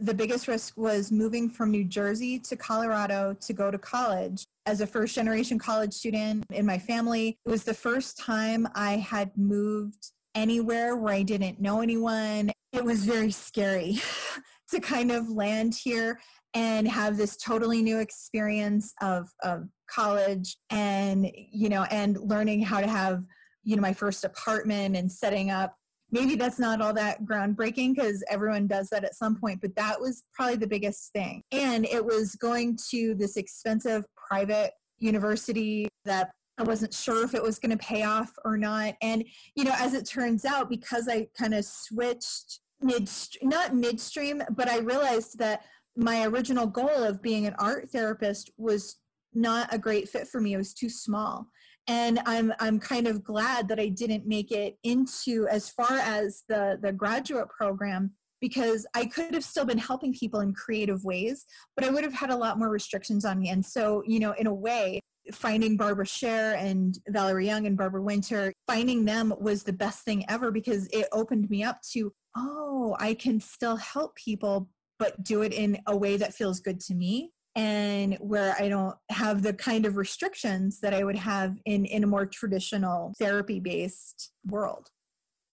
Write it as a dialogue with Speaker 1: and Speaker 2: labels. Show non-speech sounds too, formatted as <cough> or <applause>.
Speaker 1: The biggest risk was moving from New Jersey to Colorado to go to college. As a first generation college student in my family, it was the first time I had moved anywhere where I didn't know anyone. It was very scary <laughs> to kind of land here and have this totally new experience of, of college and you know and learning how to have you know my first apartment and setting up maybe that's not all that groundbreaking because everyone does that at some point but that was probably the biggest thing and it was going to this expensive private university that I wasn't sure if it was going to pay off or not. And, you know, as it turns out, because I kind of switched mid, not midstream, but I realized that my original goal of being an art therapist was not a great fit for me. It was too small and I'm I'm kind of glad that I didn't make it into as far as the the graduate program because I could have still been helping people in creative ways, but I would have had a lot more restrictions on me. And so, you know, in a way, finding Barbara Sher and Valerie Young and Barbara Winter, finding them was the best thing ever because it opened me up to, oh, I can still help people, but do it in a way that feels good to me and where I don't have the kind of restrictions that I would have in, in a more traditional therapy based world.